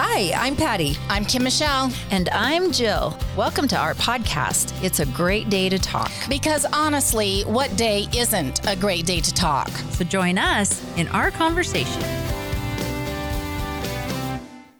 Hi, I'm Patty. I'm Kim Michelle. And I'm Jill. Welcome to our podcast. It's a great day to talk. Because honestly, what day isn't a great day to talk? So join us in our conversation.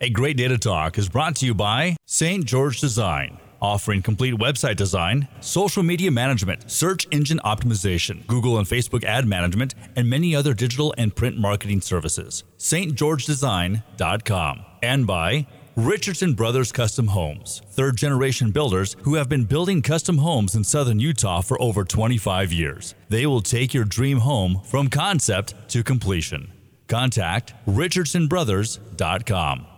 A Great Day to Talk is brought to you by St. George Design, offering complete website design, social media management, search engine optimization, Google and Facebook ad management, and many other digital and print marketing services. stgeorgedesign.com. And by Richardson Brothers Custom Homes, third generation builders who have been building custom homes in southern Utah for over 25 years. They will take your dream home from concept to completion. Contact richardsonbrothers.com.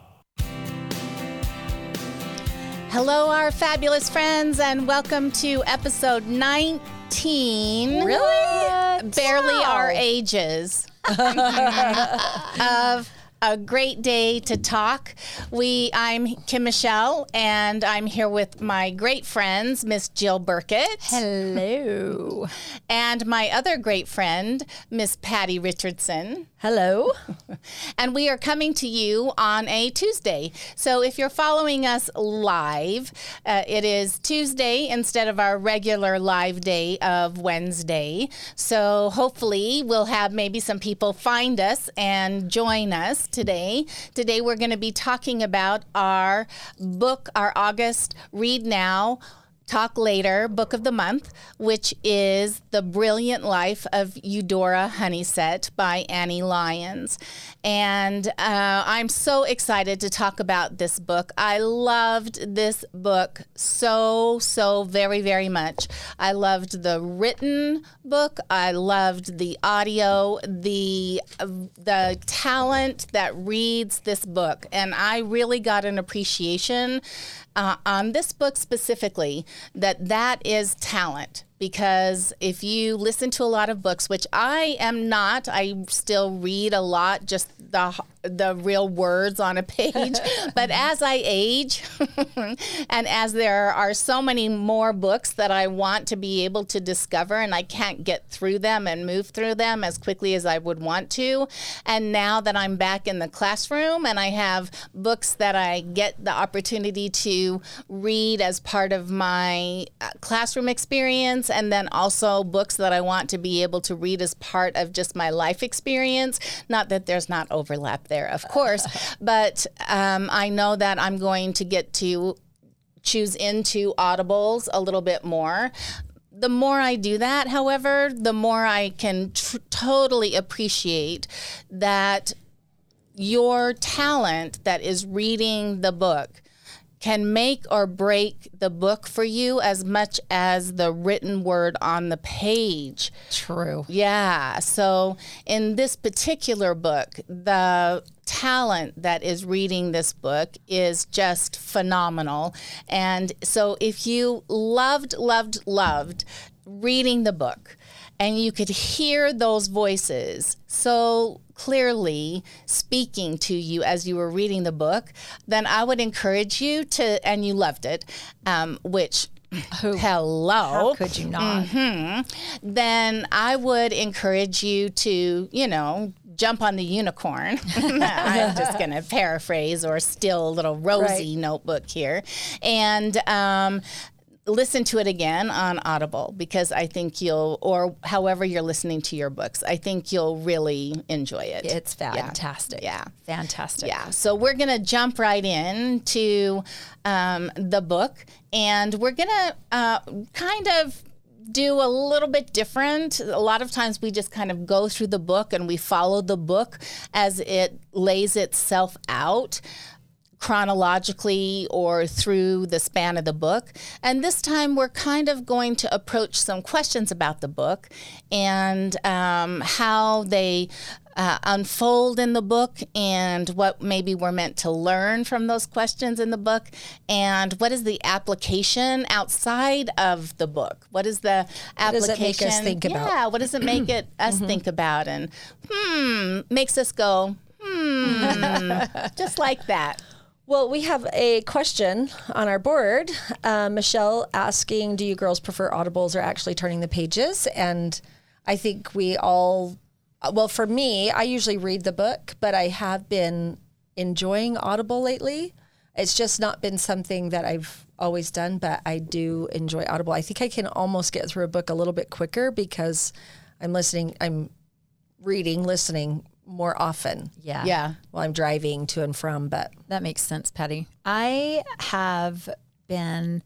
Hello, our fabulous friends, and welcome to episode 19. Really? Barely Wow. our ages of a great day to talk. We I'm Kim Michelle, and I'm here with my great friends, Miss Jill Burkett. Hello. And my other great friend, Miss Patty Richardson. Hello. And we are coming to you on a Tuesday. So if you're following us live, uh, it is Tuesday instead of our regular live day of Wednesday. So hopefully we'll have maybe some people find us and join us today. Today we're going to be talking about our book, our August Read Now. Talk Later book of the month, which is The Brilliant Life of Eudora Honeysett by Annie Lyons. And uh, I'm so excited to talk about this book. I loved this book so, so very, very much. I loved the written book, I loved the audio, the, the talent that reads this book. And I really got an appreciation uh, on this book specifically that that is talent because if you listen to a lot of books which i am not i still read a lot just the the real words on a page. But as i age and as there are so many more books that i want to be able to discover and i can't get through them and move through them as quickly as i would want to and now that i'm back in the classroom and i have books that i get the opportunity to read as part of my uh, classroom experience and then also books that I want to be able to read as part of just my life experience. Not that there's not overlap there, of course, but um, I know that I'm going to get to choose into audibles a little bit more. The more I do that, however, the more I can tr- totally appreciate that your talent that is reading the book can make or break the book for you as much as the written word on the page. True. Yeah. So in this particular book, the talent that is reading this book is just phenomenal. And so if you loved, loved, loved reading the book, and you could hear those voices so clearly speaking to you as you were reading the book, then I would encourage you to, and you loved it, um, which. Hello. How could you not? Then I would encourage you to, you know, jump on the unicorn. I'm just going to paraphrase or steal a little rosy Right. notebook here. And, um, listen to it again on Audible because I think you'll, or however you're listening to your books, I think you'll really enjoy it. It's fantastic. Yeah. Fantastic. Yeah, so we're going to jump right in to um, the book, and we're going to uh, kind of do a little bit different. A lot of times we just kind of go through the book and we follow the book as it lays itself out chronologically or through the span of the book. And this time we're kind of going to approach some questions about the book and um, how they uh, unfold in the book and what maybe we're meant to learn from those questions in the book. And what is the application outside of the book? What is the does application it make us think about? yeah what does it make it us think about? And hmm makes us go hmm just like that Well, we have a question on our board. Uh, Michelle asking, "Do you girls prefer audibles or actually turning the pages?" And I think we all, well, for me, I usually read the book, but I have been enjoying Audible lately. It's just not been something that I've always done, but I do enjoy Audible. I think I can almost get through a book a little bit quicker because I'm listening, I'm reading, listening more often Yeah. Yeah. while I'm driving to and from. But That makes sense, Patty. I have been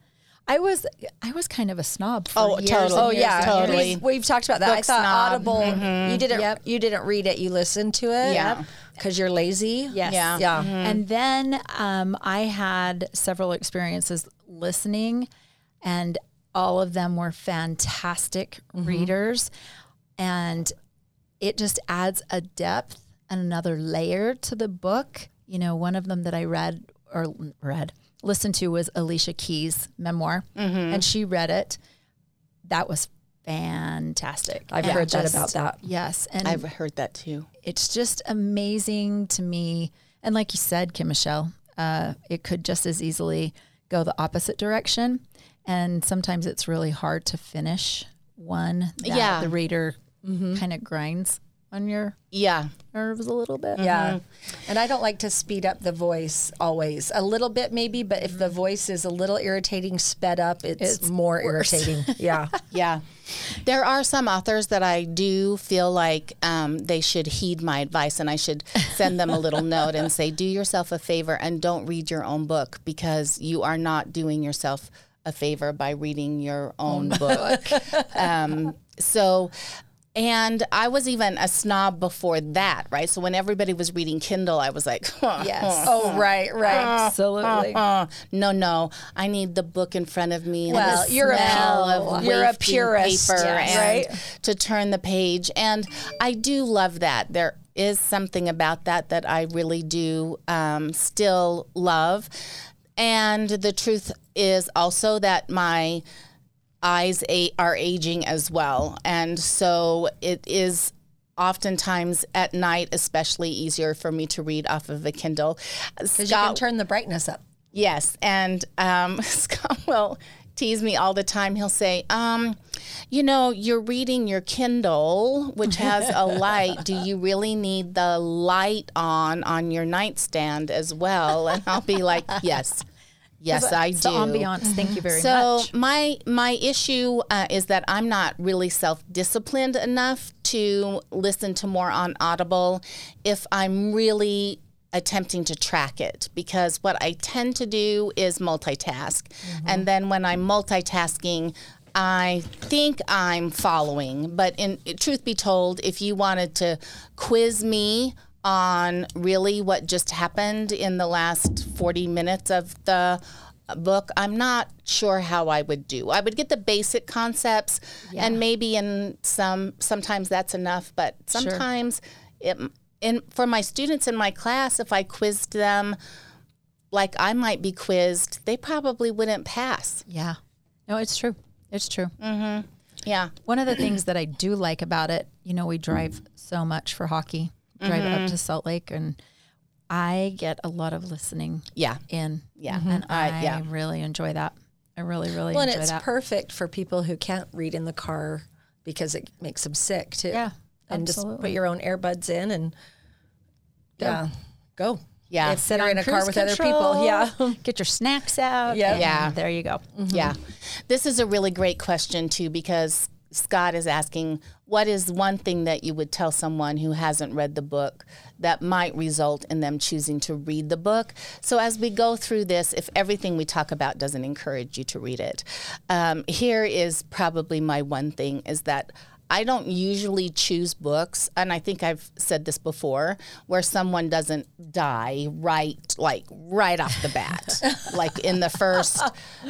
I was I was kind of a snob for Oh, years. totally. Oh, yeah, totally. We've, we've talked about that. I thought snob. Audible. Mm-hmm. You didn't. Yep. You didn't read it. You listened to it. Yeah. Because you're lazy. Yes. Yeah. Yeah. And mm-hmm. then um, I had several experiences listening, and all of them were fantastic mm-hmm. readers. And it just adds a depth and another layer to the book. You know, one of them that I read or read, listened to was Alicia Keys' memoir, and she read it. That was fantastic. I've And heard that about that. Yes. And I've heard that too. it's just amazing to me. And like you said, Kim Michelle, uh, it could just as easily go the opposite direction. And sometimes it's really hard to finish one that Yeah. the reader kind of grinds on your Yeah. nerves a little bit. Yeah. And I don't like to speed up the voice always. A little bit maybe, but if the voice is a little irritating sped up, it's, It's more worse. irritating. Yeah. Yeah. There are some authors that I do feel like um, they should heed my advice and I should send them a little note and say, do yourself a favor and don't read your own book because you are not doing yourself a favor by reading your own book. um, so, and I was even a snob before that, right? So when everybody was reading Kindle, I was like, Yes. oh, right, right. Absolutely. No, no. I need the book in front of me. and Well, the you're a of you're a purist, paper yes. and Right. to turn the page. And I do love that. There is something about that that I really do um, still love. And the truth is also that my eyes a- are aging as well. And so it is oftentimes at night especially easier for me to read off of a Kindle. Because you can turn the brightness up. Yes, and um, Scott will tease me all the time. He'll say, um, "You know, you're reading your Kindle, which has a light. Do you really need the light on on your nightstand as well?" And I'll be like, "Yes, yes, I do." the ambiance. Thank you very so much. my my issue uh, is that I'm not really self disciplined enough to listen to more on Audible if I'm really attempting to track it because what I tend to do is multitask, and then when I'm multitasking. I think I'm following, but in truth be told, if you wanted to quiz me on really what just happened in the last 40 minutes of the book, I'm not sure how I would do. I would get the basic concepts, and maybe in some sometimes that's enough, but sometimes it in for my students in my class, if I quizzed them like I might be quizzed, they probably wouldn't pass. Yeah. No, it's true. It's true. Mm-hmm. Yeah. One of the things that I do like about it, you know, we drive so much for hockey, drive up mm-hmm. to Salt Lake, and I get a lot of listening Yeah. in. Yeah. Mm-hmm. And I yeah. really enjoy that. I really, really Well, and enjoy it's that. perfect for people who can't read in the car because it makes them sick too. Yeah, And just put your own earbuds in and yeah, go. Yeah. If Sit you're in a car cruise with other people. Yeah. Get your snacks out. Yeah. Yeah. There you go. Mm-hmm. Yeah. This is a really great question, too, because Scott is asking what is one thing that you would tell someone who hasn't read the book that might result in them choosing to read the book? So, as we go through this, if everything we talk about doesn't encourage you to read it, um, here is probably my one thing is that. I don't usually choose books, and I think I've said this before, where someone doesn't die right, like right off the bat, like in the first,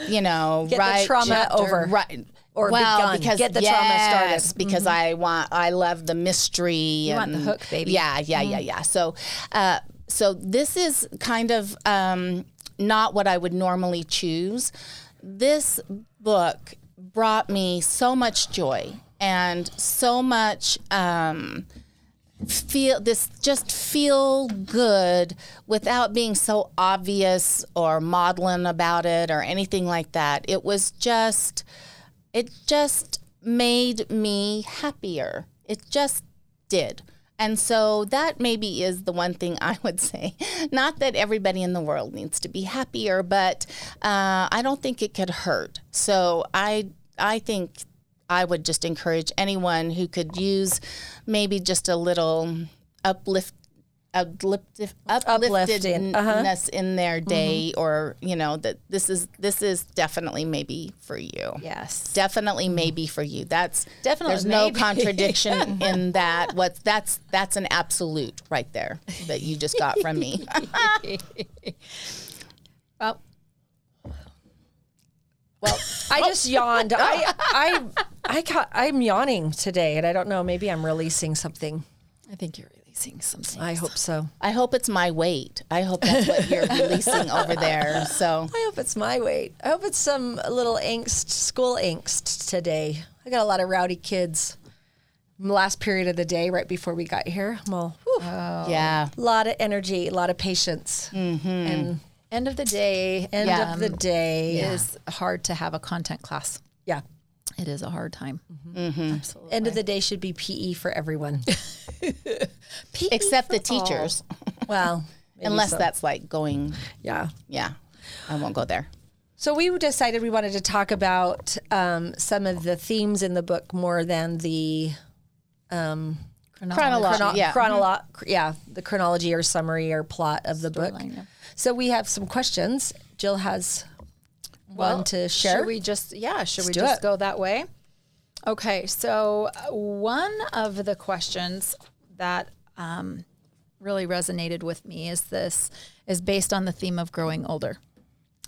you know, Get right trauma chapter, over. right? Or well, begun. because Get the trauma started. yes, because I want, I love the mystery. You want the hook, baby. Yeah, yeah, yeah, yeah. So, uh, so this is kind of um, not what I would normally choose. This book brought me so much joy and so much. Um, feel this just feel good without being so obvious or maudlin about it or anything like that it was just it just made me happier it just did And so that maybe is the one thing I would say. Not that everybody in the world needs to be happier, but uh, I don't think it could hurt. So I I think I would just encourage anyone who could use maybe just a little uplift uplifted uh-huh. upliftedness in their day or you know that this is this is definitely maybe for you Yes. definitely maybe for you that's Definitely there's no contradiction in that what's that's that's an absolute right there that you just got from me Well, Well, I just yawned. I I I ca I'm yawning today, and I don't know. Maybe I'm releasing something. I think you're releasing something. I hope so. i hope it's my weight i hope that's what you're releasing over there so I hope it's my weight. I hope it's some little angst, school angst today. I got a lot of rowdy kids. Last period of the day, right before we got here. Well, whew, oh. yeah a lot of energy, a lot of patience, mm-hmm. and End of the day, end Yeah. of the day is hard to have a content class. Yeah. It is a hard time. Mm-hmm. Absolutely. End of the day should be PE for everyone. except the teachers well, unless so. that's like going yeah. yeah i won't go there So we decided we wanted to talk about um, some of the themes in the book more than the chronology chrono- yeah chronolo- yeah, the chronology or summary or plot of the book. Storyline, yeah. So we have some questions. Jill has one to share. Should we just yeah? Should we just it. go that way? Okay, so uh, one of the questions that um, really resonated with me is this is based on the theme of growing older,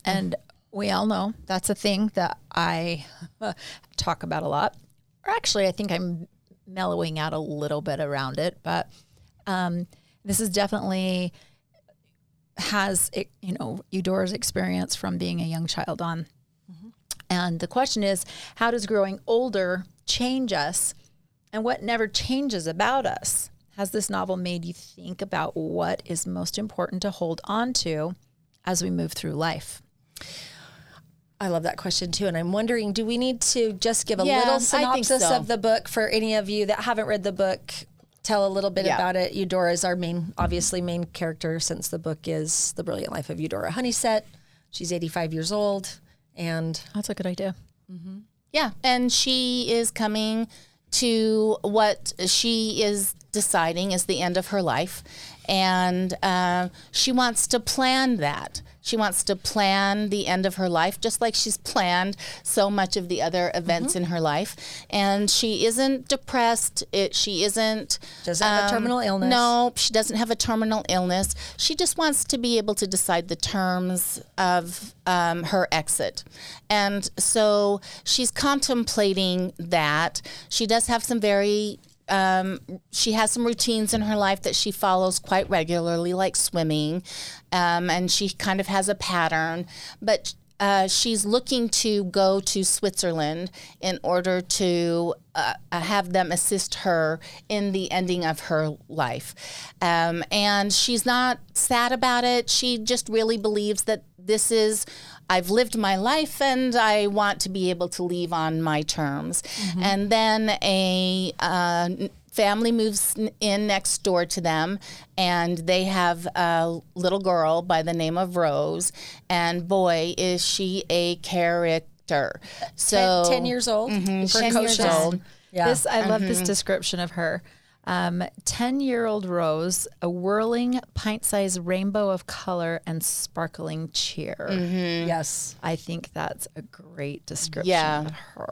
and we all know that's a thing that I talk about a lot. Or actually, I think I'm mellowing out a little bit around it, but um, this is definitely has it, you know Eudora's experience from being a young child on. And the question is, how does growing older change us, and what never changes about us? Has this novel made you think about what is most important to hold on to as we move through life? I love that question too. And I'm wondering, do we need to just give a Yeah, little synopsis so. of the book for any of you that haven't read the book? Tell a little bit Yeah. about it. Eudora is our main, obviously main character since the book is The Brilliant Life of Eudora Honeysett. She's 85 years old and That's a good idea. Mm-hmm. Yeah, and she is coming to what she is deciding is the end of her life, and uh, she wants to plan that. She wants to plan the end of her life, just like she's planned so much of the other events in her life. And she isn't depressed. It, she isn't Doesn't have a terminal illness. No, she doesn't have a terminal illness. She just wants to be able to decide the terms of um, her exit. And so she's contemplating that. She does have some very um, she has some routines in her life that she follows quite regularly, like swimming, um, and she kind of has a pattern. But uh, she's looking to go to Switzerland in order to uh, have them assist her in the ending of her life. Um, and she's not sad about it. She just really believes that this is. I've lived my life and I want to be able to leave on my terms. And then a uh, family moves in next door to them and they have a little girl by the name of Rose. And boy, is she a character. So 10, 10 years old. Mhm, 10 years old. Yeah. This I love Mm-hmm. this description of her. Um, 10 year old Rose, a whirling pint sized rainbow of color and sparkling cheer. Mm-hmm. yes. I think that's a great description Yeah. of her.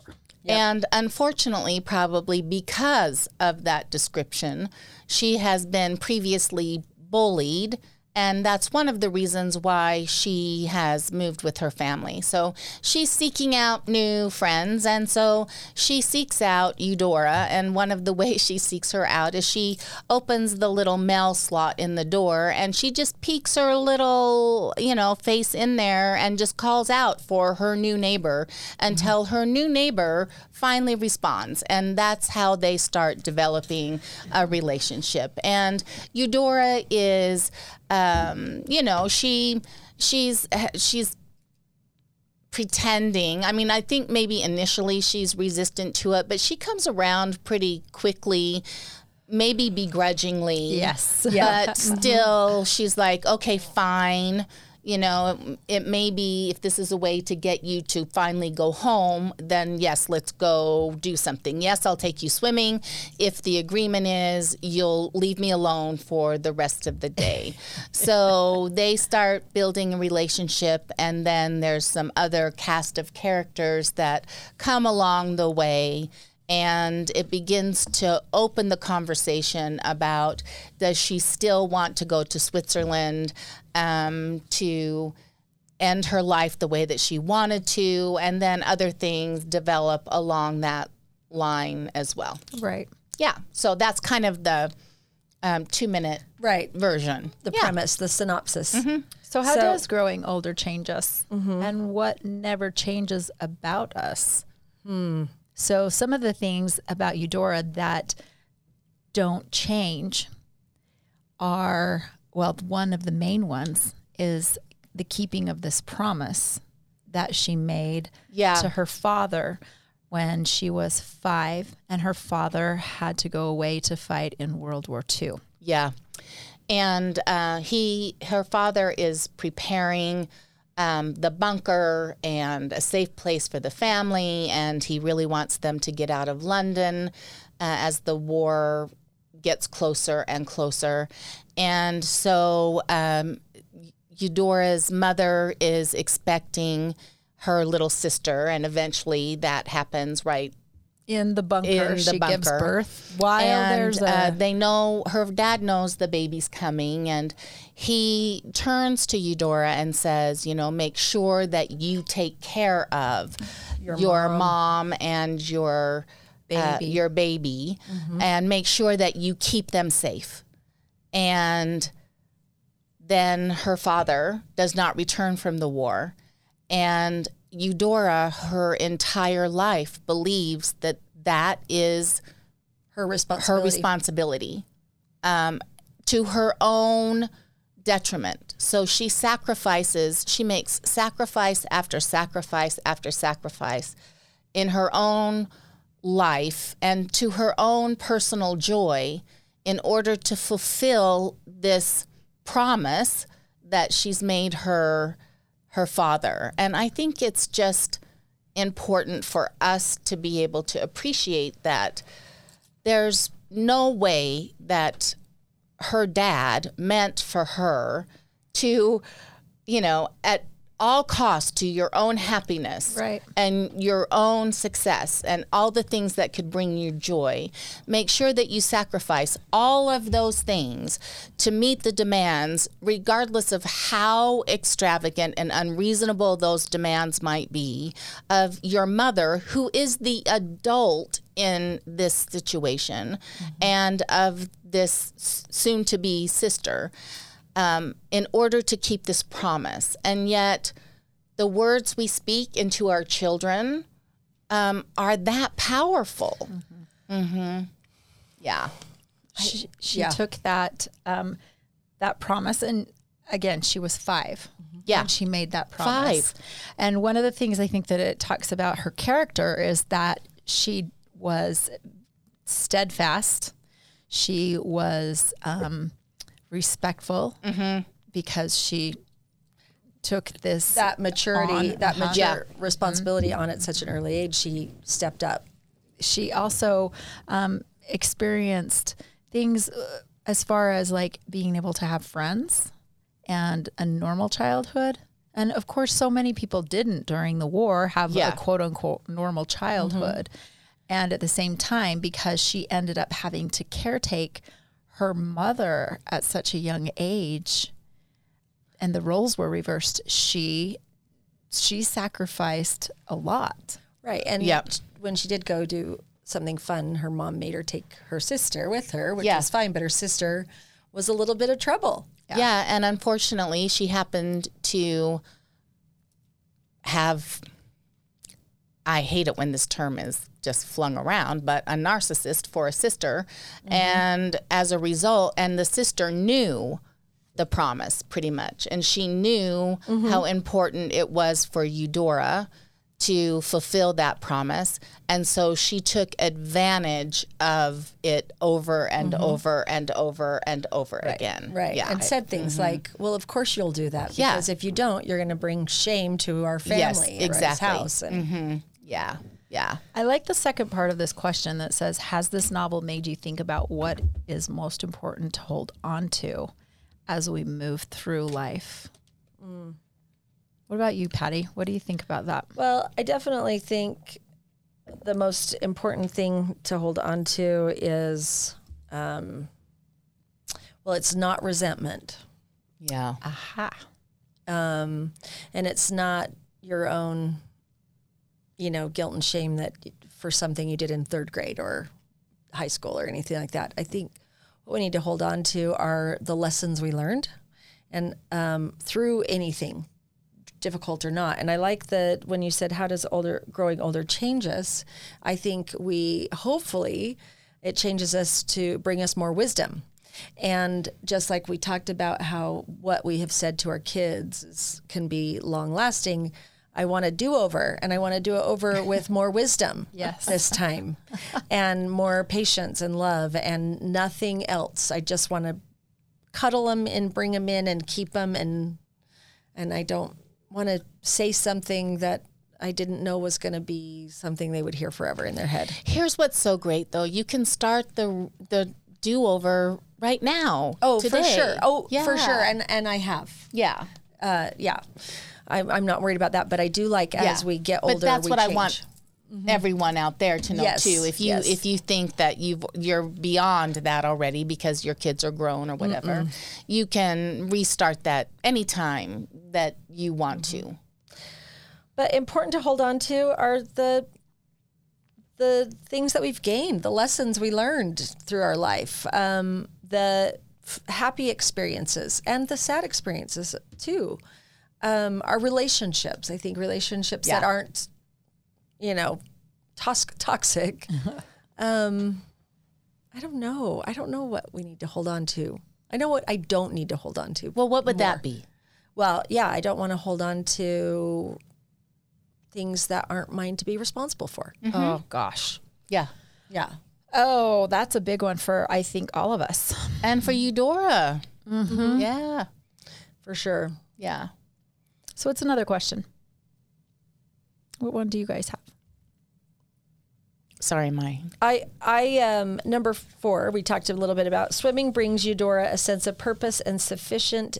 And unfortunately, probably because of that description, she has been previously bullied. And that's one of the reasons why she has moved with her family. So she's seeking out new friends. And so she seeks out Eudora. And one of the ways she seeks her out is she opens the little mail slot in the door and she just peeks her little, you know, face in there and just calls out for her new neighbor until mm-hmm. her new neighbor finally responds. And that's how they start developing a relationship. And Eudora is, um, you know, she she's she's pretending. I mean, I think maybe initially she's resistant to it, but she comes around pretty quickly maybe begrudgingly. Yes. But still, she's like, okay, fine. You know, it, it may be if this is a way to get you to finally go home, then yes, let's go do something. Yes, I'll take you swimming. If the agreement is you'll leave me alone for the rest of the day. so they start building a relationship, and then there's some other cast of characters that come along the way and it begins to open the conversation about does she still want to go to Switzerland um, to end her life the way that she wanted to, and then other things develop along that line as well. Right. Yeah, so that's kind of the um, two minute Right. version. The Yeah. premise, the synopsis. So how So- does growing older change us, and what never changes about us? So some of the things about Eudora that don't change are well, one of the main ones is the keeping of this promise that she made Yeah. to her father when she was five, and her father had to go away to fight in World War II. Yeah, and uh, he, her father, is preparing um, the bunker and a safe place for the family, and he really wants them to get out of London uh, as the war gets closer and closer, and so um, Eudora's mother is expecting her little sister, and eventually that happens right? In the bunker, In the she gives birth. While and there's a uh, they know her dad knows the baby's coming and he turns to Eudora and says you know make sure that you take care of your, mom. and your uh, your baby and make sure that you keep them safe and then her father does not return from the war and Eudora her entire life believes that that is Her responsibility. her responsibility um, to her own detriment. So she sacrifices, she makes sacrifice after sacrifice after sacrifice in her own life and to her own personal joy in order to fulfill this promise that she's made her her father. And I think it's just important for us to be able to appreciate that there's no way that her dad meant for her to, you know, at all costs to your own happiness Right. and your own success and all the things that could bring you joy. Make sure that you sacrifice all of those things to meet the demands, regardless of how extravagant and unreasonable those demands might be, of your mother, who is the adult in this situation, mm-hmm. and of this soon to be sister um, in order to keep this promise. And yet, the words we speak into our children um, are that powerful. Mm-hmm. Yeah. she, she yeah. took that um, that promise and again she was 5 Yeah. when she made that promise Five. and one of the things i think that it talks about her character is that she was steadfast she was um, respectful because she took this that maturity, on- that uh-huh. mature Yeah. responsibility on at such an early age, she stepped up. she also um, experienced things uh, as far as like being able to have friends and a normal childhood. And of course, so many people didn't during the war have Yeah. a quote unquote normal childhood. And at the same time, because she ended up having to caretake her mother at such a young age and the roles were reversed, she she sacrificed a lot. Right. And Yep. when she did go do something fun, her mom made her take her sister with her, which Yeah. was fine, but her sister was a little bit of trouble. Yeah. and unfortunately, she happened to have. I hate it when this term is just flung around, but a narcissist for a sister. Mm-hmm. And as a result, and the sister knew the promise pretty much. And she knew mm-hmm. how important it was for Eudora to fulfill that promise. And so she took advantage of it over and mm-hmm. over and over and over again. Right. Yeah. And said things like, well, of course you'll do that. Yeah. Because if you don't, you're going to bring shame to our family Yes, exactly. house. And yeah. Yeah. I like the second part of this question that says, Has this novel made you think about what is most important to hold on to as we move through life? What about you, Patty? What do you think about that? Well, I definitely think the most important thing to hold on to is, um, well, it's not resentment. Yeah. Aha. Um, and it's not your own, you know, guilt and shame that for something you did in third grade or high school or anything like that. I think what we need to hold on to are the lessons we learned and um, through anything difficult or not. And I like that when you said, how does older growing older change us? I think we hopefully it changes us to bring us more wisdom. And just like we talked about how what we have said to our kids can be long lasting, I want to do over and I want to do it over with more wisdom Yes. this time and more patience and love and nothing else. I just want to cuddle them and bring them in and keep them and and I don't want to say something that I didn't know was going to be something they would hear forever in their head. Here's what's so great though. You can start the the do over right now. Oh, today. for sure. Oh, yeah. for sure. And and I have. yeah. Uh, yeah. I'm, I'm not worried about that, but I do like as we get older. But that's what I change. want everyone out there to know Yes, too. If you yes. if you think that you've you're beyond that already because your kids are grown or whatever, you can restart that anytime that you want to. But important to hold on to are the the things that we've gained, the lessons we learned through our life, um, the f- happy experiences and the sad experiences too. Um, our relationships, I think relationships that aren't, you know, tos- toxic. um, I don't know. I don't know what we need to hold on to. I know what I don't need to hold on to. Well, what would that be? Well, yeah, I don't want to hold on to things that aren't mine to be responsible for. Oh, gosh. Yeah. Yeah. Oh, that's a big one for, I think, all of us. And for Eudora. Yeah. For sure. Yeah. So, what's another question? What one do you guys have? Sorry, my I I um number 4, we talked a little bit about swimming brings Eudora a sense of purpose and sufficient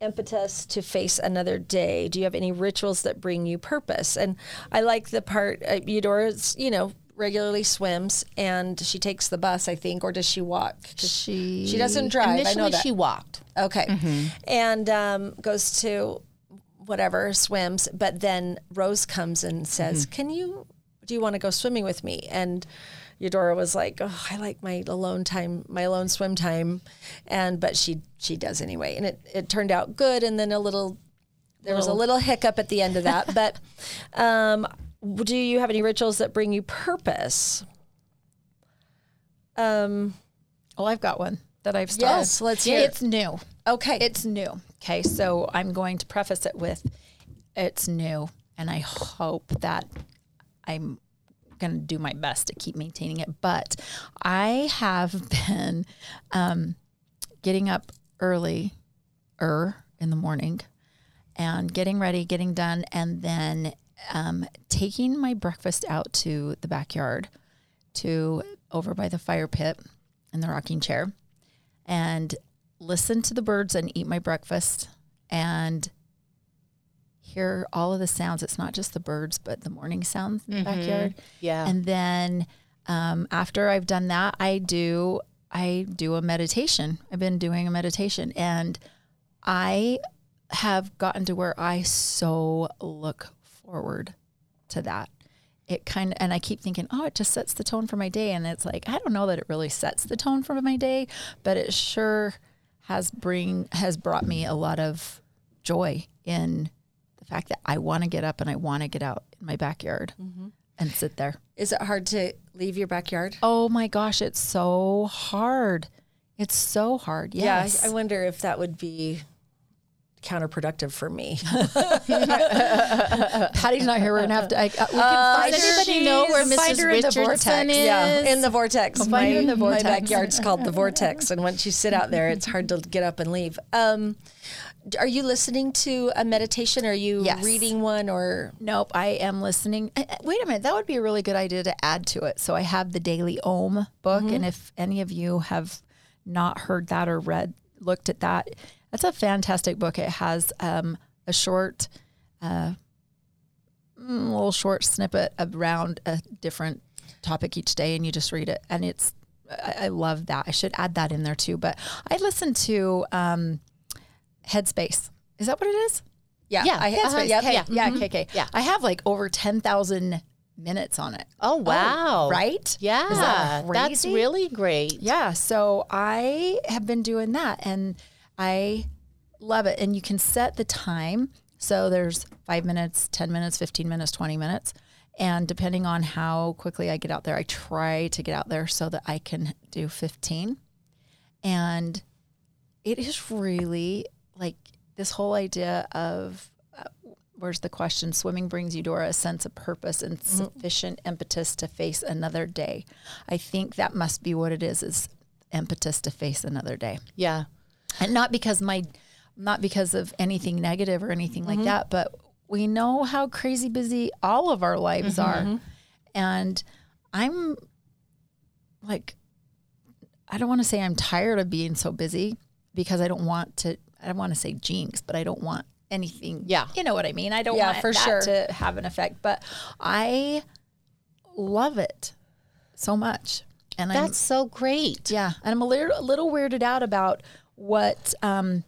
impetus to face another day. Do you have any rituals that bring you purpose? And I like the part uh, Eudora's, you know, regularly swims and she takes the bus, I think, or does she walk? She she doesn't drive. I know initially that. she walked. Okay. And um, goes to whatever, swims. But then Rose comes and says, Can you, do you want to go swimming with me? And Eudora was like, oh, I like my alone time, my alone swim time. And, but she, she does anyway. And it, it turned out good. And then a little, there was a little hiccup at the end of that. but um, do you have any rituals that bring you purpose? Um, Well, I've got one that I've started. Yes, let's hear it. It's new. okay. It's new. Okay, so I'm going to preface it with it's new, and I hope that I'm going to do my best to keep maintaining it. But I have been um, getting up early, er, in the morning, and getting ready, getting done, and then um, taking my breakfast out to the backyard, to over by the fire pit in the rocking chair and listen to the birds and eat my breakfast and hear all of the sounds. It's not just the birds, but the morning sounds in the backyard. Yeah. And then um, after I've done that, I do I do a meditation. I've been doing a meditation, and I have gotten to where I so look forward to that. It kind of, and I keep thinking, oh, it just sets the tone for my day. And it's like, I don't know that it really sets the tone for my day, but it sure has bring has brought me a lot of joy in the fact that I want to get up and I want to get out in my backyard mm-hmm. and sit there. Is it hard to leave your backyard? Oh my gosh, it's so hard. It's so hard. Yes. Yeah, I wonder if that would be counterproductive for me. Patty's not here. We're gonna have to. I, uh, we can find Does her. anybody know where Find Mrs. her in the Richardson vortex. is? Yeah, in the vortex. find my, her in the vortex. my backyard's called the vortex, and once you sit out there, it's hard to get up and leave. Um, are you listening to a meditation? Are you Yes. reading one or? Nope, I am listening. Uh, uh, Wait a minute, that would be a really good idea to add to it. So I have the Daily Om book, and if any of you have not heard that or read, looked at that, that's a fantastic book. It has um, a short, uh, mm, little short snippet around a different topic each day, and you just read it, and it's. I, I love that. I should add that in there too. But I listen to um, Headspace. Is that what it is? Yeah, Yeah, I, uh-huh, uh, yep, yeah. Yeah, yeah, Mhm. okay, okay. Yeah. I have like over 10,000 minutes on it. Oh, oh wow! right? Yeah, that that's really great. Yeah. So I have been doing that and I love it. And you can set the time. So there's five minutes, 10 minutes, 15 minutes, 20 minutes. And depending on how quickly I get out there, I try to get out there so that I can do 15. And it is really like this whole idea of where's the question? Swimming brings Eudora, a sense of purpose and mm-hmm. sufficient impetus to face another day. I think that must be what it is: is impetus to face another day, Yeah, and not because my, not because of anything negative or anything like mm-hmm. that, but we know how crazy busy all of our lives mm-hmm, are, and I'm like I don't want to say I'm tired of being so busy because I don't want to. I don't want to say jinx, but I don't want anything. Yeah. you know what I mean. I don't Yeah, want for that sure. to have an effect, but I love it so much, and I'm that's so great. yeah, and I'm a little, a little weirded out about what um,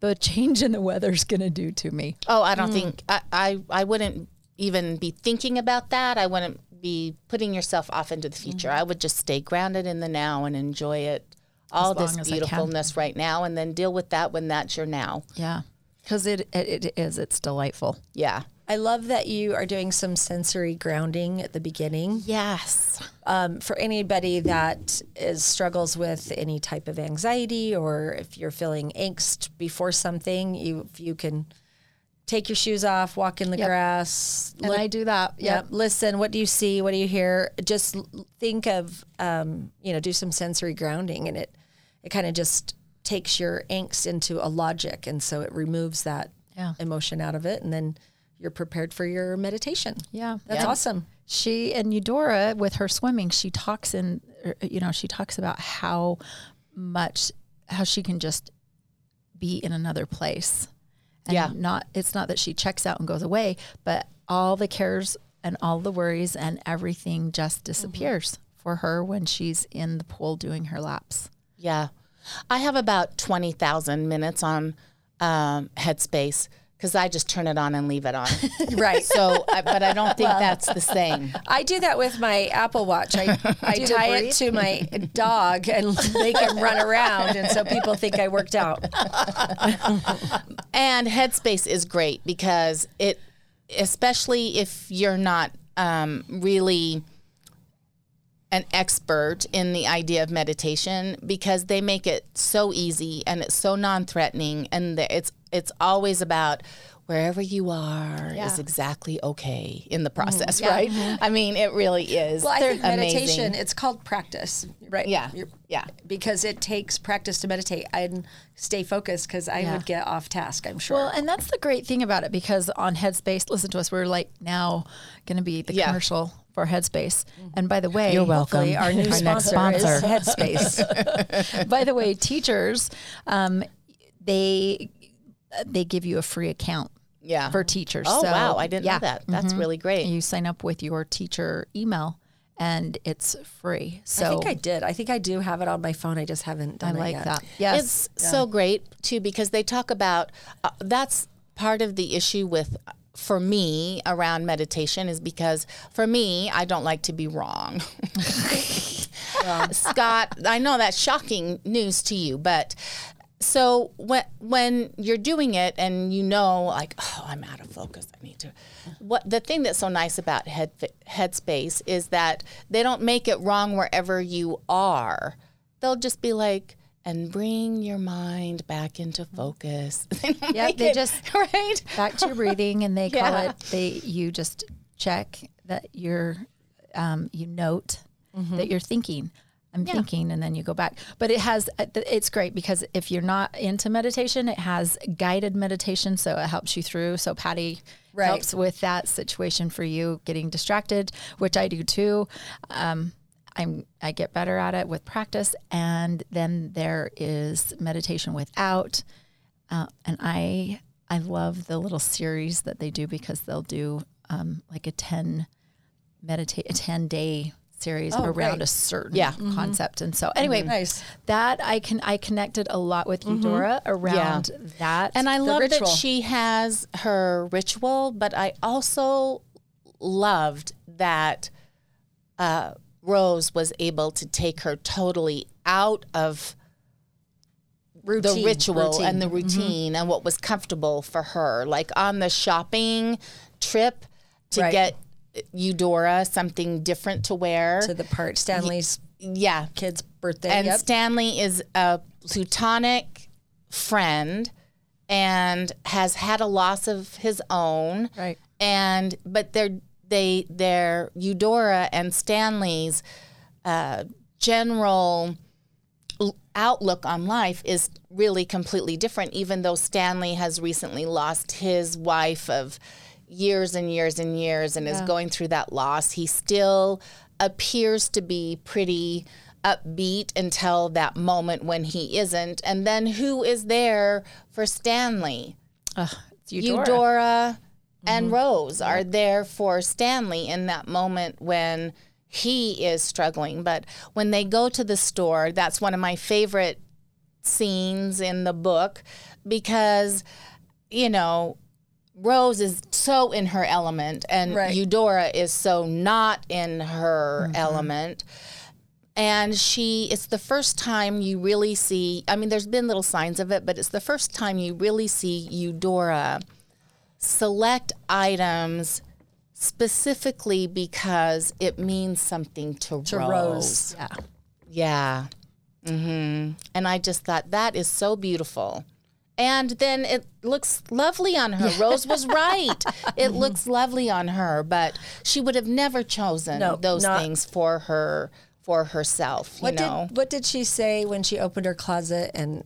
the change in the weather's going to do to me. Oh, I don't think I, I I wouldn't even be thinking about that. I wouldn't be putting yourself off into the future. I would just stay grounded in the now and enjoy it all this as I can. beautifulness right now and then deal with that when that's your now. Yeah, because it, it it is. It's delightful. Yeah. I love that you are doing some sensory grounding at the beginning. Yes. Um, for anybody that is struggles with any type of anxiety, or if you're feeling angst before something, you if you can take your shoes off, walk in the Yep. grass, And I do that. Yep. Listen. What do you see? What do you hear? Just think of, um, you know, do some sensory grounding, and it it kind of just takes your angst into a logic, and so it removes that Yeah. emotion out of it, and then you're prepared for your meditation. Yeah. That's Yeah. awesome. She and Eudora with her swimming, she talks in, er, you know, she talks about how much how she can just be in another place. And Yeah. Not it's not that she checks out and goes away, but all the cares and all the worries and everything just disappears for her when she's in the pool doing her laps. Yeah. I have about 20,000 minutes on um, Headspace because I just turn it on and leave it on. Right. So, I, but I don't think that's the same. I do that with my Apple Watch. I, I tie it to my dog and make him run around, and so people think I worked out. And Headspace is great because it, especially if you're not um, really an expert in the idea of meditation, because they make it so easy and it's so non-threatening, and it's it's always about wherever you are is exactly okay in the mm-hmm. process, right? Mm-hmm. I mean, it really is. Well, I think amazing. meditation. It's called practice, right? Yeah. You're- Yeah. Because it takes practice to meditate and stay focused. Because I Yeah. would get off task. I'm sure. Well, and that's the great thing about it because on Headspace, listen to us, we're like now going to be the Yeah. commercial for Headspace. And by the way, You're welcome. Hopefully, our new Our next sponsor, is. Headspace. by the way, teachers, um, they they give you a free account Yeah. for teachers. oh So, wow, I didn't yeah. know that. That's really great. You sign up with your teacher email, and it's free. So I think I did. I think I do have it on my phone. I just haven't done I it like yet. that. Yes, It's so great too because they talk about uh, that's part of the issue with for me around meditation is because for me I don't like to be wrong. Scott, I know that's shocking news to you, but so when when you're doing it and you know like oh I'm out of focus. I need to what the thing that's so nice about head headspace is that they don't make it wrong wherever you are. They'll just be like and bring your mind back into focus. Yeah, they it- just- right. back to your breathing and they call it they you just check that you're um, you note that you're thinking. I'm thinking and then you go back. But it has uh, it's great because if you're not into meditation it has guided meditation so it helps you through. So patty Right. helps with that situation for you getting distracted which i do too. Um, I'm I get better at it with practice, and then there is meditation without, uh, and I I love the little series that they do because they'll do um, like a ten meditate a ten day series around great. a certain Yeah. concept, and so anyway, Nice. that I can I connected a lot with Eudora around that, And I love ritual. that she has her ritual, but I also loved that uh, Rose was able to take her totally out of the ritual routine. and the mm-hmm. routine and what was comfortable for her. Like on the shopping trip to Right. get Eudora something different to wear. to the part Stanley's yeah. kid's birthday. And yep. Stanley is a plutonic friend and has had a loss of his own. Right. And but they're they they're Eudora and Stanley's uh, general outlook on life is really completely different even though Stanley has recently lost his wife of years and years and years and is going through that loss. He still appears to be pretty upbeat until that moment when he isn't. And then who is there for Stanley? It's Eudora. Eudora and mm-hmm. Rose are there for Stanley in that moment when he is struggling. But when they go to the store, that's one of my favorite scenes in the book because, you know, Rose is so in her element and Right. Eudora is so not in her mm-hmm. element. And she, it's the first time you really see, I mean, there's been little signs of it, but it's the first time you really see Eudora select items specifically because it means something to, to Rose. Rose. Yeah. Yeah. hmm And I just thought that is so beautiful. And then it looks lovely on her. Rose was right. It looks lovely on her, but she would have never chosen No, those not- things for her for herself, you What know. did what did she say when she opened her closet and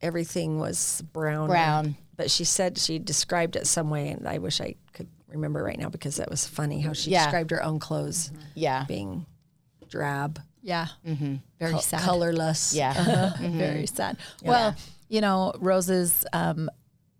everything was brown? Brown. But she said she described it some way, and I wish I could remember right now because that was funny how she Yeah. described her own clothes yeah. being drab, Yeah. Very col- sad. colorless. Yeah. Very sad. Well, you know, Rose's um,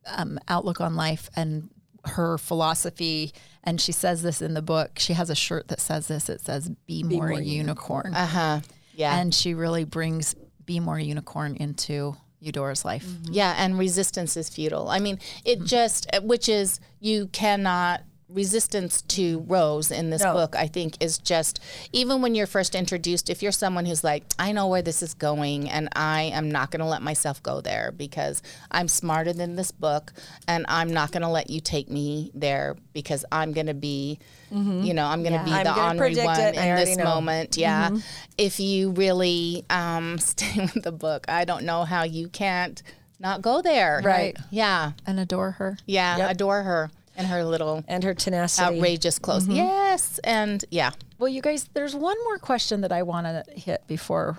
um, outlook on life and her philosophy, and she says this in the book. She has a shirt that says this. It says, "Be, more, unicorn," Uh-huh. Yeah. and she really brings "Be more unicorn" into Eudora's life. Mm-hmm. Yeah, and resistance is futile. I mean, it mm-hmm. just, which is, you cannot, resistance to Rose in this No. book, I think, is just, even when you're first introduced, if you're someone who's like, I know where this is going and I am not going to let myself go there because I'm smarter than this book and I'm not going to let you take me there because I'm going to be, you know, I'm going to Yeah. be I'm the honorary one it. In this know. moment. Yeah. If you really um, stay with the book, I don't know how you can't not go there. Right. Yeah. And adore her. Yeah. Yep. Adore her and her little And her tenacity. outrageous clothes. Yes. And yeah. Well, you guys, there's one more question that I want to hit before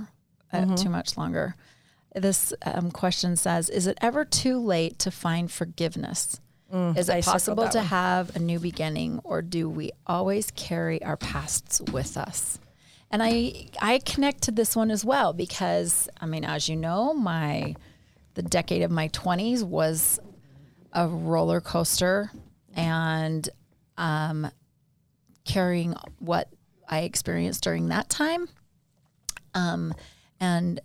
uh, too much longer. This um, question says Is it ever too late to find forgiveness? Is it circled possible to one. have a new beginning, or do we always carry our pasts with us? And I I connect to this one as well because I mean, as you know, my the decade of my 20s was a roller coaster and um, carrying what I experienced during that time um, and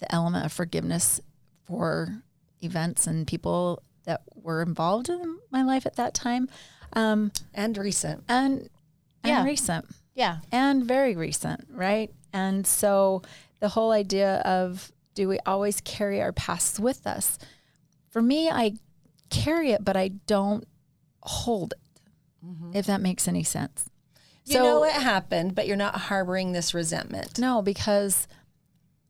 the element of forgiveness for events and people that were involved in my life at that time um, and recent. and and Yeah. recent Yeah. and very recent, right? And so the whole idea of do we always carry our pasts with us? For me, I carry it, but I don't hold it. If that makes any sense. You know it happened, but you're not harboring this resentment. No, because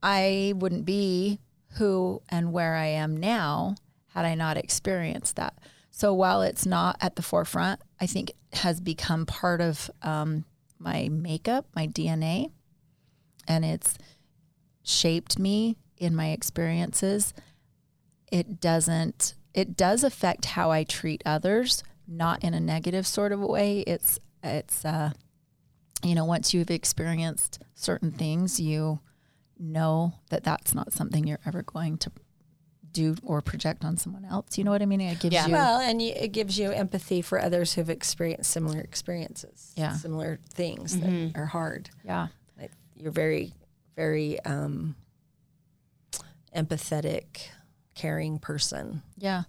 I wouldn't be who and where I am now had I not experienced that. So while it's not at the forefront, I think it has become part of um, my makeup, my DNA, and it's shaped me in my experiences. It doesn't, it does affect how I treat others, not in a negative sort of way. It's, it's, uh, you know, once you've experienced certain things, you know that that's not something you're ever going to do or project on someone else. You know what I mean? It gives Yeah. you Well, and you, it gives you empathy for others who've experienced similar experiences, Yeah. similar things Mm-hmm. that are hard. yeah. Like, you're very, very um, empathetic, caring person. Yeah.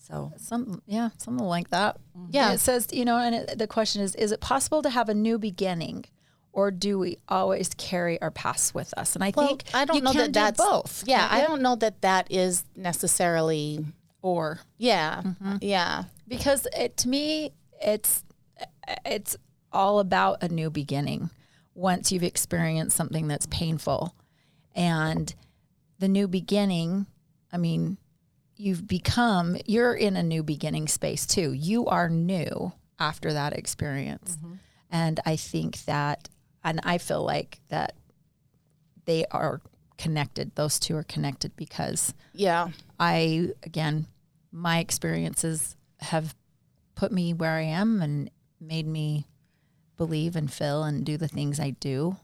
So Some yeah, something like that. Yeah. It says, you know, and it, the question is is it possible to have a new beginning or do we always carry our past with us? And I Well, think I don't you know that do that's both. Yeah, I don't know that that is necessarily. or Yeah, Mm-hmm. yeah, because it to me it's it's all about a new beginning once you've experienced something that's painful and the new beginning i mean you've become you're in a new beginning space too you are new after that experience mm-hmm. and i think that and i feel like that they are connected those two are connected because yeah. I again, my experiences have put me where I am and made me believe and feel and do the things I do.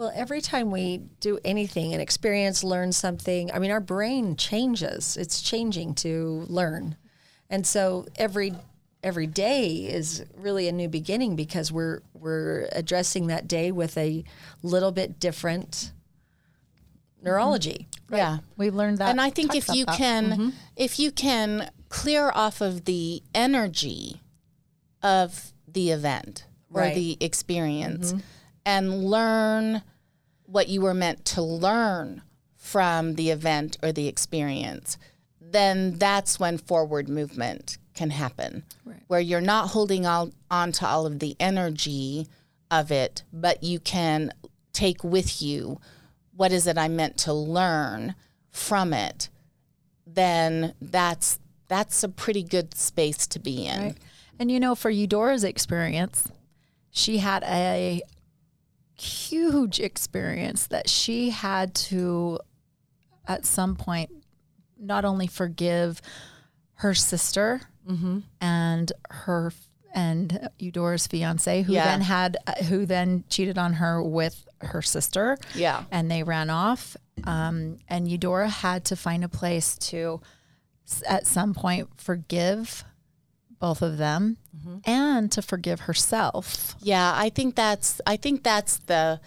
Well, every time we do anything, an experience, learn something, I mean, our brain changes. It's changing to learn. And so every every day is really a new beginning because we're we're addressing that day with a little bit different neurology. Mm-hmm. Yeah. we've learned that, and I think if you that. can, mm-hmm. if you can clear off of the energy of the event or the experience, mm-hmm. And learn what you were meant to learn from the event or the experience, then that's when forward movement can happen. Where you're not holding all, on to all of the energy of it, but you can take with you what is it I meant to learn from it, then that's that's a pretty good space to be in. Right. And you know, for Eudora's experience, she had a huge experience that she had to, at some point, not only forgive her sister and her and Eudora's fiance, who Yeah. then had who then cheated on her with her sister. Yeah. and they ran off. Um, and Eudora had to find a place to, at some point, forgive both of them mm-hmm. and to forgive herself. Yeah, I think that's I think that's the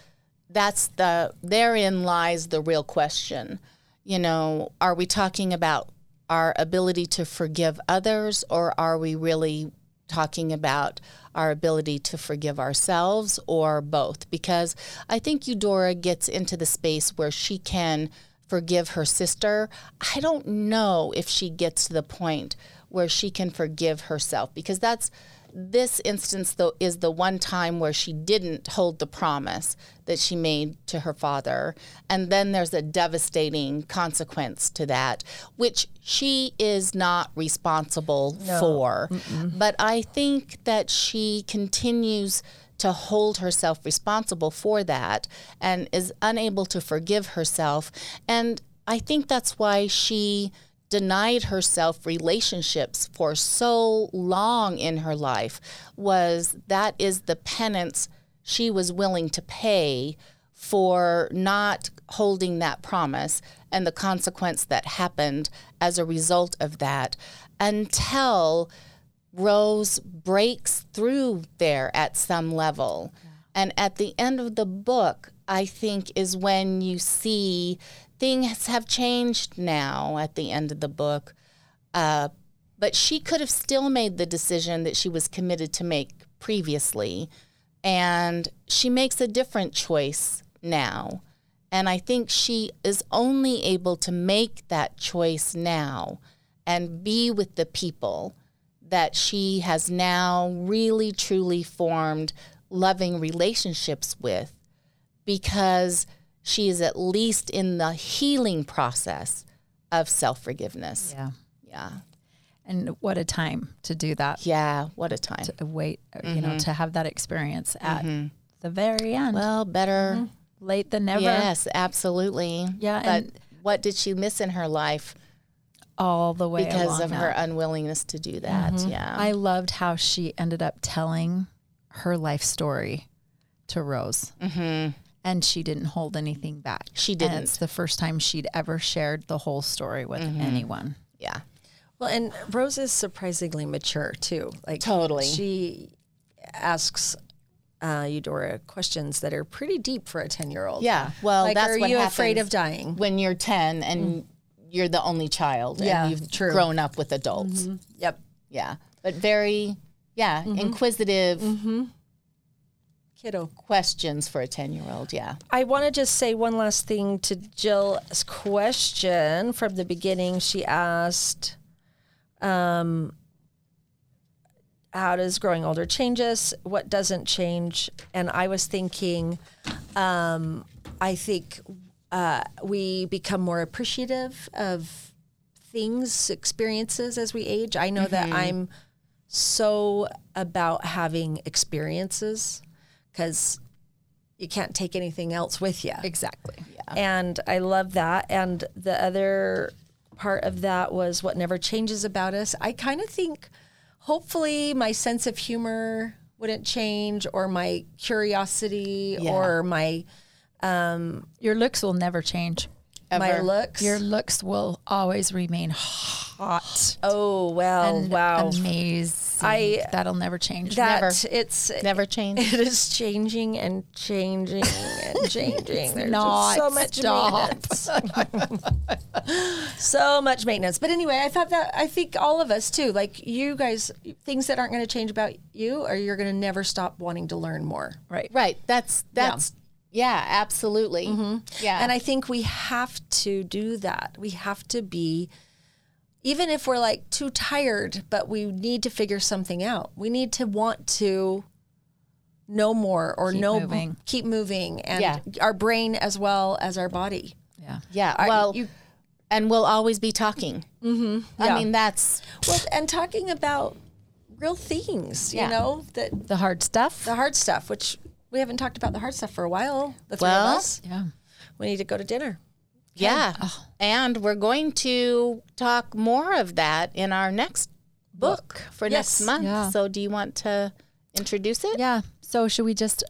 that's the therein lies the real question. You know, are we talking about our ability to forgive others or are we really talking about our ability to forgive ourselves or both? Because I think Eudora gets into the space where she can forgive her sister. I don't know if she gets to the point where she can forgive herself because that's this instance though is the one time where she didn't hold the promise that she made to her father. And then there's a devastating consequence to that which she is not responsible for. But i think that she continues to hold herself responsible for that and is unable to forgive herself. And i think that's why she denied herself relationships for so long in her life was that is the penance she was willing to pay for not holding that promise and the consequence that happened as a result of that until Rose breaks through there at some level. And at the end of the book, I think is when you see things have changed now at the end of the book. Uh, but she could have still made the decision that she was committed to make previously. And she makes a different choice now. And I think she is only able to make that choice now and be with the people that she has now really truly formed loving relationships with because she is at least in the healing process of self forgiveness. Yeah. Yeah. And what a time to do that. Yeah. What a time. To wait, you know, mm-hmm. to have that experience at mm-hmm. the very end. Well, better. Mm-hmm. Late than never. Yes, absolutely. Yeah, But and- what did she miss in her life All the way because of her unwillingness to do that? Yeah. I loved how she ended up telling her life story to Rose. Mm-hmm. And she didn't hold anything back. She didn't. it's the first time she'd ever shared the whole story with mm-hmm. anyone. yeah. Well, and Rose is surprisingly mature too. Like Totally. she asks uh, Eudora questions that are pretty deep for a ten-year-old. Yeah. Well, like, that's are what you happens afraid of dying? when you're 10 and mm. you're the only child Yeah, and you've true. grown up with adults. Mm-hmm. Yep. Yeah. But very, yeah, mm-hmm. inquisitive Kiddo. questions for a 10 year old. Yeah. I want to just say one last thing to Jill's question from the beginning. She asked, um, how does growing older change us? What doesn't change? And I was thinking, um, I think uh, we become more appreciative of things, experiences as we age. I know that I'm so about having experiences because you can't take anything else with you. Exactly. Yeah. And I love that. And the other part of that was what never changes about us. I kind of think hopefully my sense of humor wouldn't change or my curiosity Yeah. or my um, Your looks will never change. my looks. Your looks will always remain hot oh well, and wow. amazing. I- That'll never change. that Never. it's Never change. it is changing and changing and changing. There's not. just so much Stop. maintenance. so much maintenance. But anyway, I thought that I think all of us too, like you guys, things that aren't going to change about you, or you're going to never stop wanting to learn more. Right. Right. That's, that's, yeah, absolutely. Mm-hmm. Yeah. And I think we have to do that. We have to be, even if we're like too tired, but we need to figure something out. We need to want to know more or Keep know moving. keep moving, and Yeah. our brain as well as our body. Yeah. yeah. I- well, you- and we'll always be talking. Mm-hmm. I Yeah. mean, that's, Well, and talking about real things, Yeah. you know, that The hard stuff. the hard stuff, which we haven't talked about the hard stuff for a while. The three Well, of us, yeah. we need to go to dinner. Yeah. And we're going to talk more of that in our next book for Yes. next month. Yeah. So, do you want to introduce it? Yeah. So should we just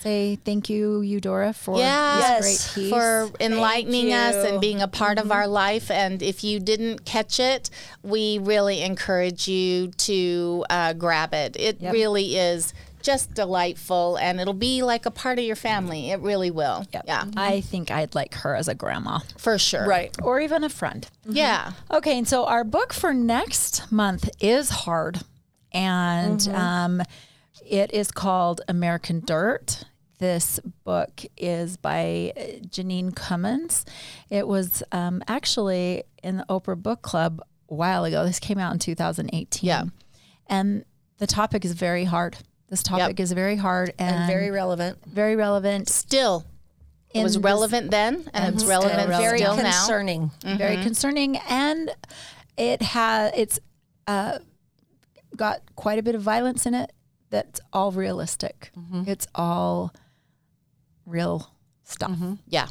say thank you, Eudora, for Yes, this great piece? for enlightening us and being a part of our life. And if you didn't catch it, we really encourage you to uh, grab it. It really is just delightful, and it'll be like a part of your family. It really will. Yep. Yeah, I think I'd like her as a grandma for sure. Right. or even a friend. Yeah. Okay, and so our book for next month is hard, and um, it is called American Dirt. This book is by uh, Jeanine Cummins. It was um, actually in the Oprah Book Club a while ago. This came out in 2018. Yeah. and the topic is very hard. This topic is very hard and, And very relevant. very relevant. Still, it was this- relevant then, and it's relevant And very still now. concerning. very concerning and it has it's uh, got quite a bit of violence in it that's all realistic it's all real stuff Yeah.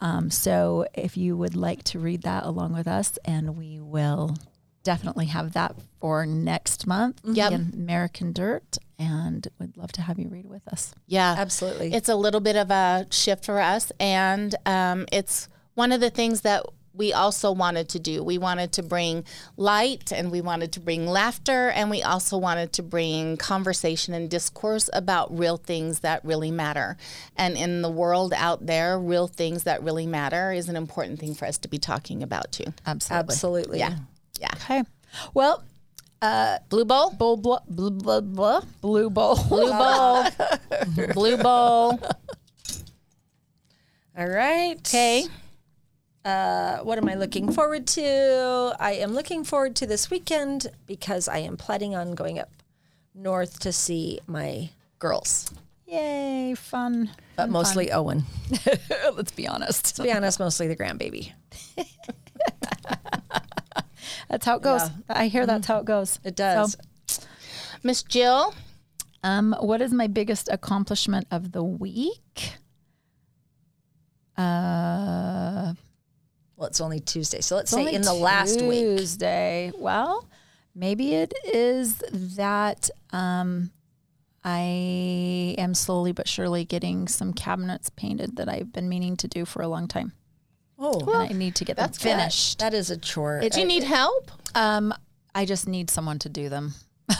um, so if you would like to read that along with us and we will definitely have that for next month Yep. American dirt and we'd love to have you read with us Yeah. Absolutely. It's a little bit of a shift for us. And um, it's one of the things that we also wanted to do. We wanted to bring light and we wanted to bring laughter and we also wanted to bring conversation and discourse about real things that really matter. And in the world out there, real things that really matter is an important thing for us to be talking about too. absolutely Absolutely. Yeah. Yeah. okay well Blue Bowl? bull, blah, blah, blah, blah, blue bowl Blue Bowl. Blue Bowl. All right. Okay. Uh, what am I looking forward to? I am looking forward to this weekend because I am planning on going up north to see my girls. yay fun but mostly Owen. Let's be honest. To be honest, mostly the grandbaby. That's how it goes. I hear that's how it goes. It does. So, Miss Jill, um, what is my biggest accomplishment of the week? Uh, well, it's only Tuesday, so let's say in the last week. Tuesday. Well, maybe it is that um, I am slowly but surely getting some cabinets painted that I've been meaning to do for a long time. Oh, and I need to get them that's good. finished. that is a chore. do you need help? Um, I just need someone to do them.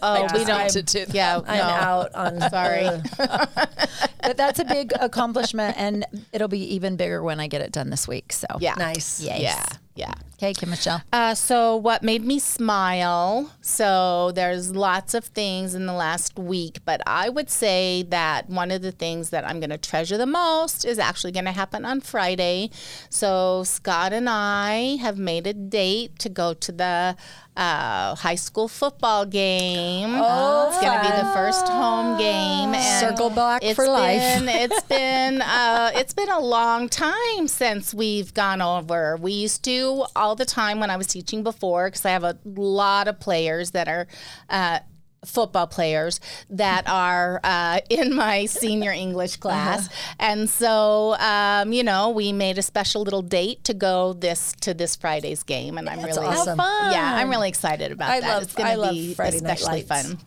Oh, we need don't. to do that. Yeah, I'm no. out on Sorry. But that's a big accomplishment, and it'll be even bigger when I get it done this week. So Yeah. Nice. Yes. Yeah. Yeah. Okay, Kim Michelle. Uh, so, what made me smile? So, there's lots of things in the last week, but I would say that one of the things that I'm going to treasure the most is actually going to happen on Friday. So, Scott and I have made a date to go to the uh, high school football game. Oh, it's going to be the first home game. And Circle back it's for life. it's been uh, it's been a long time since we've gone over. We used to all the time when I was teaching before because I have a lot of players that are. Uh, football players that are uh, in my senior English class, and so um, you know we made a special little date to go this to this Friday's game, and I'm That's really awesome. yeah I'm really excited about I that. love- it's going I to love be Friday especially lights. fun.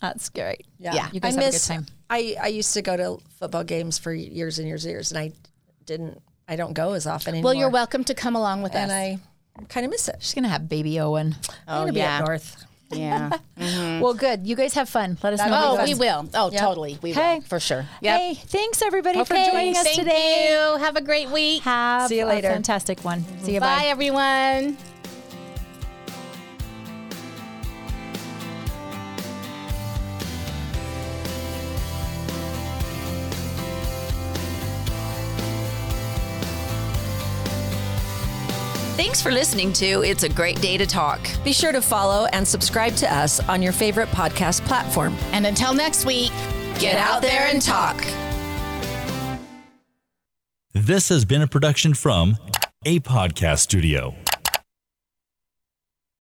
That's great. Yeah. You guys I have miss, a good time. I, I used to go to football games for years and years and years, and I didn't. I don't go as often anymore. Well, you're welcome to come along with and us. And I kind of miss it. She's gonna have baby Owen. I'm oh gonna be up north. yeah. Mm-hmm. Well, good. You guys have fun. Let us know. Oh, we will. Oh, totally. We Hey. will for sure. Yep. Hey, thanks everybody for Okay, joining us thank today. you. Have a great week. Have See you a later. fantastic one. See you. Bye, Bye. everyone. Thanks for listening to It's a Great Day to Talk. Be sure to follow and subscribe to us on your favorite podcast platform. And until next week, Get out there and talk. This has been a production from a podcast studio.